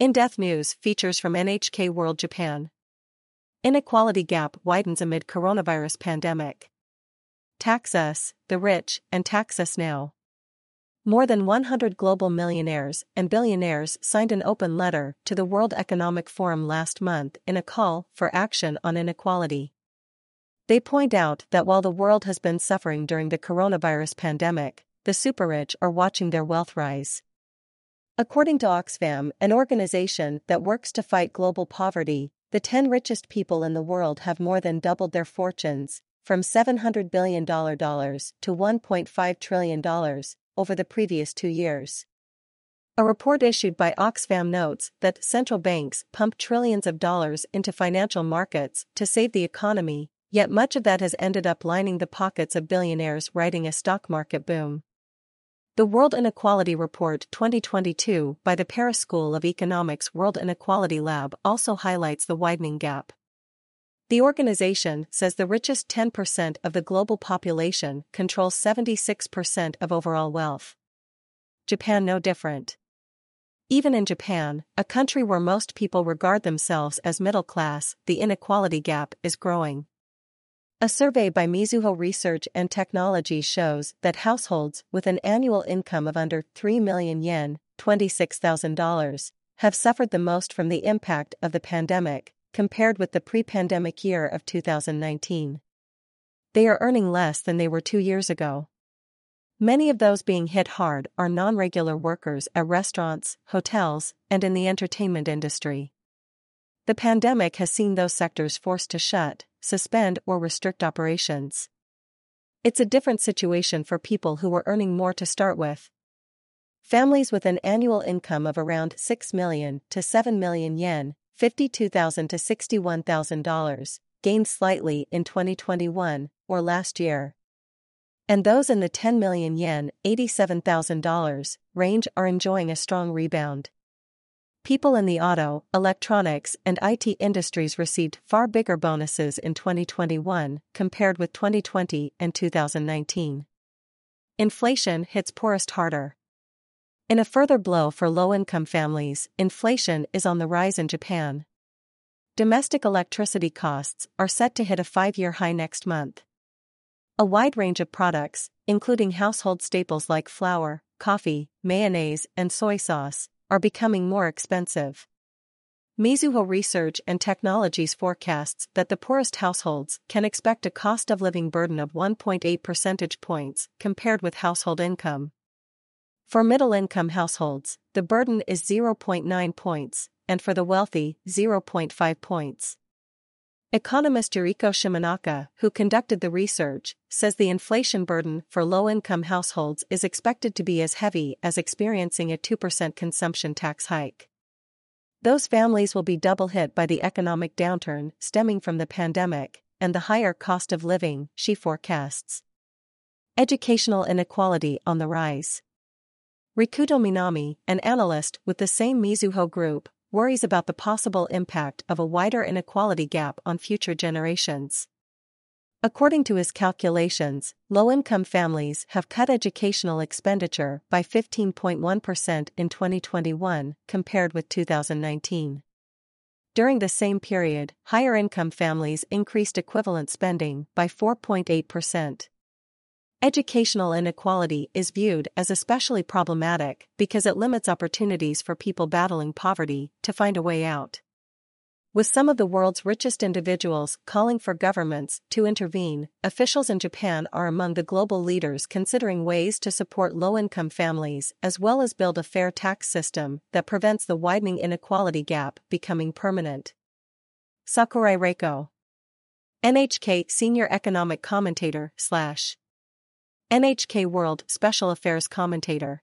In Depth News features from NHK World Japan. Inequality gap widens amid coronavirus pandemic. Tax us, the rich, and tax us now. More than 100 global millionaires and billionaires signed an open letter to the World Economic Forum last month in a call for action on inequality. They point out that while the world has been suffering during the coronavirus pandemic, the super-rich are watching their wealth rise. According to Oxfam, an organization that works to fight global poverty, the 10 richest people in the world have more than doubled their fortunes, from $700 billion to $1.5 trillion, over the previous two years. A report issued by Oxfam notes that central banks pump trillions of dollars into financial markets to save the economy, yet much of that has ended up lining the pockets of billionaires riding a stock market boom. The World Inequality Report 2022 by the Paris School of Economics World Inequality Lab also highlights the widening gap. The organization says the richest 10% of the global population controls 76% of overall wealth. Japan no different. Even in Japan, a country where most people regard themselves as middle class, the inequality gap is growing. A survey by Mizuho Research and Technology shows that households with an annual income of under 3 million yen, $26,000, have suffered the most from the impact of the pandemic, compared with the pre-pandemic year of 2019. They are earning less than they were two years ago. Many of those being hit hard are non-regular workers at restaurants, hotels, and in the entertainment industry. The pandemic has seen those sectors forced to shut, suspend, or restrict operations. It's a different situation for people who were earning more to start with. Families with an annual income of around 6 million to 7 million yen, 52,000 to $61,000, gained slightly in 2021 or last year. And those in the 10 million yen, $87,000 range are enjoying a strong rebound. People in the auto, electronics, and IT industries received far bigger bonuses in 2021 compared with 2020 and 2019. Inflation hits poorest harder. In a further blow for low income families, inflation is on the rise in Japan. Domestic electricity costs are set to hit a five year high next month. A wide range of products, including household staples like flour, coffee, mayonnaise, and soy sauce, are becoming more expensive. Mizuho Research and Technologies forecasts that the poorest households can expect a cost of living burden of 1.8 percentage points compared with household income. For middle income households, the burden is 0.9 points, and for the wealthy, 0.5 points. Economist Yuriko Shimanaka, who conducted the research, says the inflation burden for low income households is expected to be as heavy as experiencing a 2% consumption tax hike. Those families will be double hit by the economic downturn stemming from the pandemic and the higher cost of living, she forecasts. Educational inequality on the rise. Rikuto Minami, an analyst with the same Mizuho group, worries about the possible impact of a wider inequality gap on future generations. According to his calculations, low income families have cut educational expenditure by 15.1% in 2021 compared with 2019. During the same period, higher income families increased equivalent spending by 4.8%. Educational inequality is viewed as especially problematic because it limits opportunities for people battling poverty to find a way out. With some of the world's richest individuals calling for governments to intervene, officials in Japan are among the global leaders considering ways to support low income families as well as build a fair tax system that prevents the widening inequality gap becoming permanent. Sakurai Reiko, NHK Senior Economic Commentator slash NHK World Special Affairs Commentator